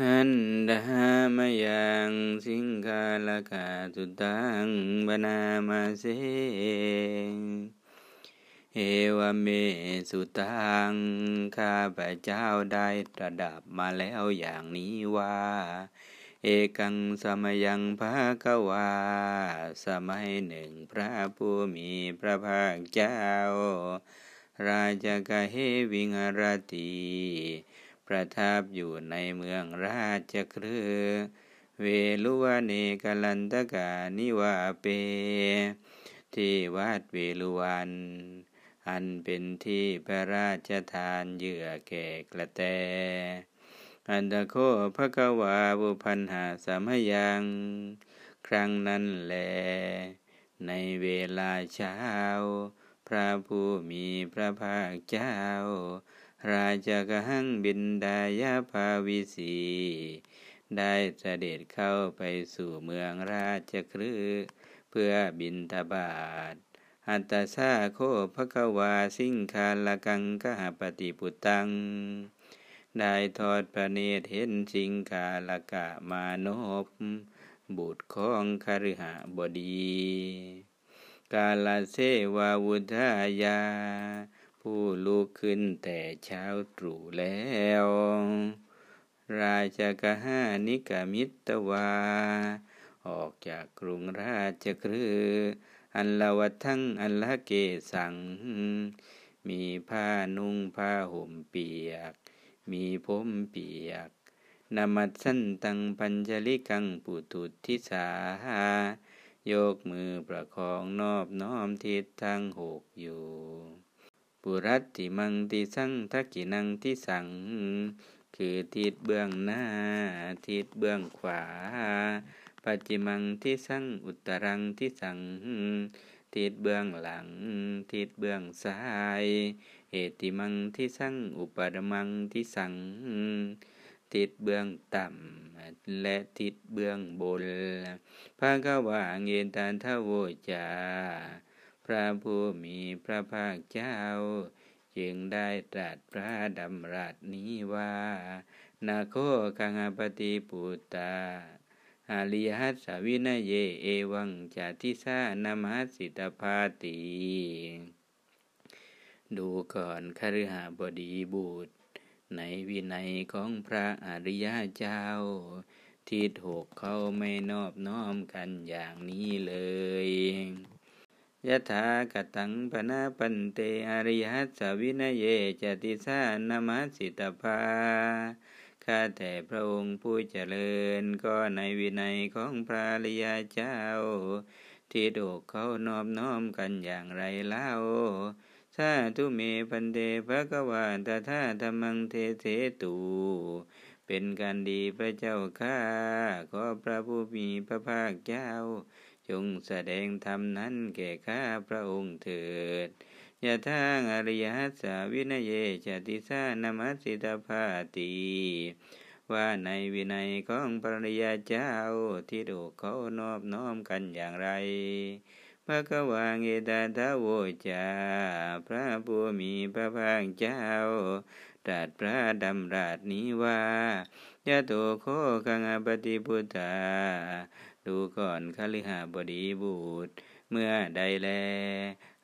หันดามยังสิงคาลกาตุตังบนามาเสเอวเมสุตังข้าพระเจ้าได้ตระดับมาแล้วอย่างนี้ว่า เอกังสมยังภาควา สมัยหนึ่งพระผู้มีพระภาคเจ้า ราชกะเฮวิงรตี ประทับอยู่ในเมืองราชครือเวลุวเนกลันตกานิวาเป ที่วัดเวลุวัน อันเป็นที่พระราชทานเยื่อแก่กระแต อันตะโคพระกวาบุพันหาสามยัง ครั้งนั้นแล ในเวลาเช้า พระผู้มีพระภาคเจ้า ราชกหังบินดายาภาวิสี ได้เสด็จเข้าไปสู่เมืองราชครืเพื่อบินทบาทอัตตาซาโคภควาสิงคาลกังกหปฏิปุตัง ได้ทอดพระเนตรเห็นสิงคาลกะมานพบุตรของคฤหบดี กาลเสวาวุธายา ผู้ลุกขึ้นแต่เช้าตรู่แล้ว ราชกหานิกามิตวา ออกจากกรุงราชครืออันละวัทั้งอันละเกสัง มีผ้านุ่งผ้าห่มเปียก มีผมเปียกนมัดสั้นตังปัญจลิกังปุตุทิสาโยกมือประคองนอบน้อมทิศทางหกอยู่ ปุรัติมังติสังทักกินังที่สัง คือทิศเบื้องหน้า ทิศเบื้องขวาปัจจิมังที่สังอุตรังที่สัง ทิศเบื้องหลัง ทิศเบื้องซ้ายเหติมังที่สังอุปรมังที่สัง ทิศเบื้องต่ำและทิศเบื้องบนพระกวาเงตานทโวจา พระผู้มีพระภาคเจ้า จึงได้ตรัสพระดำรัสนี้ว่านาโคคังปฏิปุตตาอาลิหัสวินเยเอวังจาทิสานามัสสิตภาติดูก่อนคฤหบดีบุตร ในวินัยของพระอริยเจ้า ที่ถูกเขาไม่นอบน้อมกันอย่างนี้เลย ยะถากตังปนาปันเตอริยัสวินเยจติสานามัสสิตภาข้าแต่พระองค์ผู้เจริญก็ในวินัยของพระริยาเจ้า ที่ดูเขานอบน้อมกันอย่างไรเล่าสาธุเมพันเตภะกวาตถาธรรมังเทเทตูเป็นการดีพระเจ้าข้าขอพระผู้มีพระภาคเจ้า จงแสดงธรรมนั้นแก่ข้าพระองค์เถิดยะทางอริยสาวินเยชติสานามัสสิตาภาตีว่าในวินัยของปริยาเจ้าที่ดูเขานอบน้อมกันอย่างไรพระกวางเอตาทาโวจาพระผู้มีพระภาคเจ้าตรัสพระดำรัสนี้ว่ายะโตโคกังปฏิพุทธา ดูก่อนคฤหาบดีบูตร เมื่อใดแล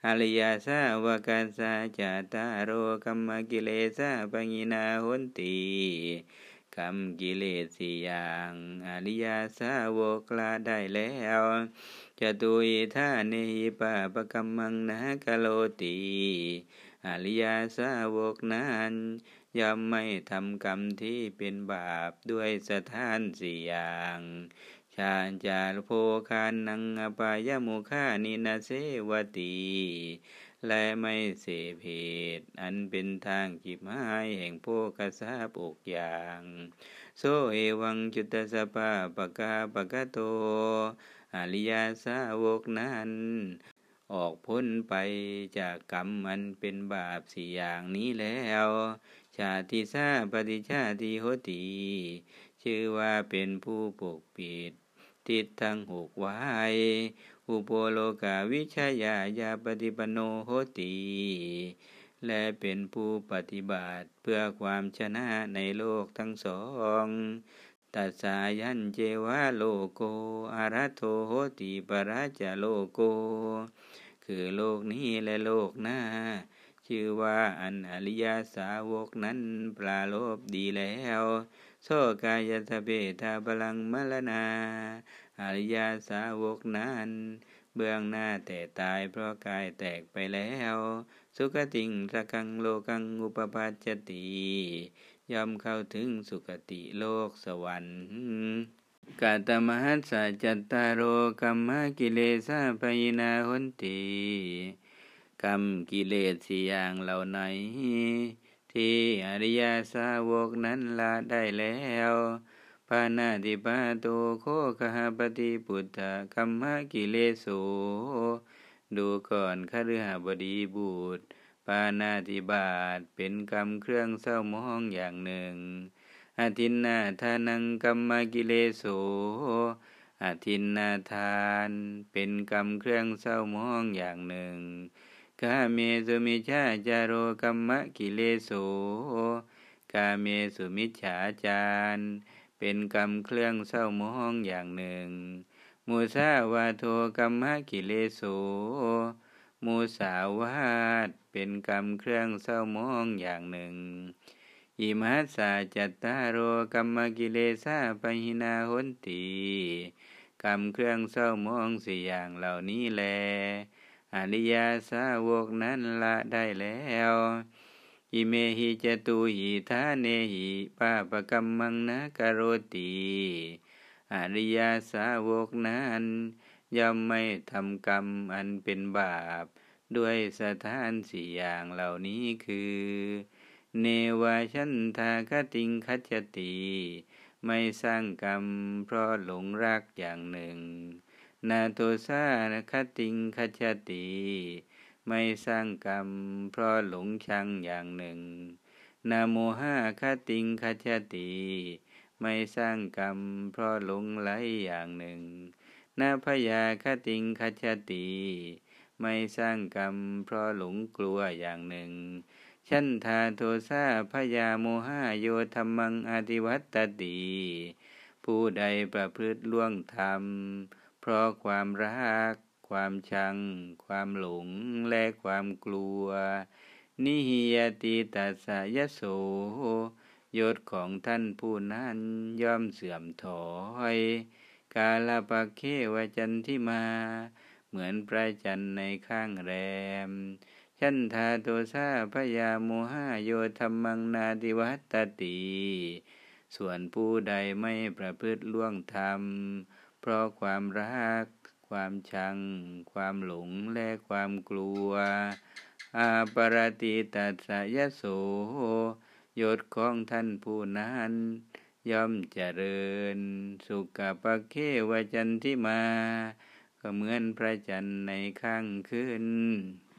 อริยาสาวกัสสาจาตาโรกัมมกิเลสาปังินาหุนตีกรรมกิเลสสี่อย่างอริยาสาวกลาได้แล้วจะตุยท่าเนหิปะปะกัมมังนะกะโลตีอริยาสาวกนั้นย่อมไม่ทำกรรมที่เป็นบาปด้วยสถานสี่อย่าง ชาจารโพคานังอปายมุขานินาเสวตีและไม่เสพเหตุอันเป็นทางจิบหายแห่งโพกษาปกอย่าง โซเอวังจุตสปาปกาปกโต อริยาสาวกนั้น ออกพ้นไปจากกรรมมันเป็นบาปสี่อย่างนี้แล้ว ชาติซาปฏิชาติโหตี ชื่อว่าเป็นผู้ปกปิด ทิศทั้งหกไว้ อุปโลกาวิชายายาปฏิปโนโหติและเป็นผู้ปฏิบัติเพื่อความชนะในโลกทั้งสองตัสายันเจวะโลโกอารัโทโหติปราจโลโก คือโลกนี้และโลกหน้า ชื่อว่าอันอริยาสาวกนั้นปลาโลบดีแล้ว โสกายตเบธาบลังมลนาอริยาสาวกนั้นเบื้องหน้าแต่ตายเพราะกายแตกไปแล้ว สุขติงสกังโลกังอุปปัจจติยอมเข้าถึงสุคติโลกสวรรค์กาตมหัสสะจัตตารโรกัมมกิเลสะปยินาหนติกรรมกิเลสสี่อย่างเหล่าไหน ที่อริยสาวกนั้นละได้แล้วปานาติปาโตโคคหปฏิปุตตะกัมมะกิเลโสดูก่อนคฤหบดีบุตรปานาติบาตเป็นกรรมเครื่องเศร้ามองอย่างหนึ่งอาทินนาทานังกัมมกิเลโสอาทินนาทาน เป็นกรรมเครื่องเศร้ามองอย่างหนึ่ง กาเมสุมิชาจารโรกัมมกิเลโสกาเมสุมิชาจารเป็นกรรมเครื่องเศร้ามองอย่างหนึ่ง มูสาวาโทกัมมะกิเลโสมูสาวาตเป็นกรรมเครื่องเศร้ามองอย่างหนึ่งอิมัสสาจัตตาโรกัมมกิเลสาปหินาหนตีกรรมเครื่องเศร้ามองสี่อย่างเหล่านี้แล อริยาสาวกนั้นละได้แล้วอิเมหิจตุหิทาเนหิปาปกัมมังนะกโรติอริยาสาวกนั้นย่อมไม่ทำกรรมอันเป็นบาป ด้วยสถานสี่อย่างเหล่านี้คือ เนวาชันทาคติงคัจติ ไม่สร้างกรรมเพราะหลงรักอย่างหนึ่ง นาโตซาคติงคัจติ ไม่สร้างกรรม เพราะหลงชังอย่างหนึ่ง นาโมหะคติงคชติ ไม่สร้างกรรม เพราะหลงไหลอย่างหนึ่ง นาพยาคติงคชติ ไม่สร้างกรรม เพราะหลงกลัวอย่างหนึ่ง ชันทาโทซาพยาโมหะโยธรรมังอธิวัตติ ผู้ใดประพฤติล่วงธรรม เพราะความรัก ความชัง ความหลงและความกลัว นิหิยติตัสยโสยศของท่านผู้นั้นย่อมเสื่อมถอย กาลปะเควจันทิมา เหมือนพระจันทร์ในข้างแรมชันทาโตซาพยาโมหะโยธรรมังนาติวัตติ ส่วนผู้ใดไม่ประพฤติล่วงธรรม เพราะความรัก ความชัง ความหลงและความกลัว อาปรติตัสยโสยศของท่านผู้นั้นย่อมเจริญ สุขปะเควจันทิมา ก็เหมือนพระจันทร์ในข้างขึ้น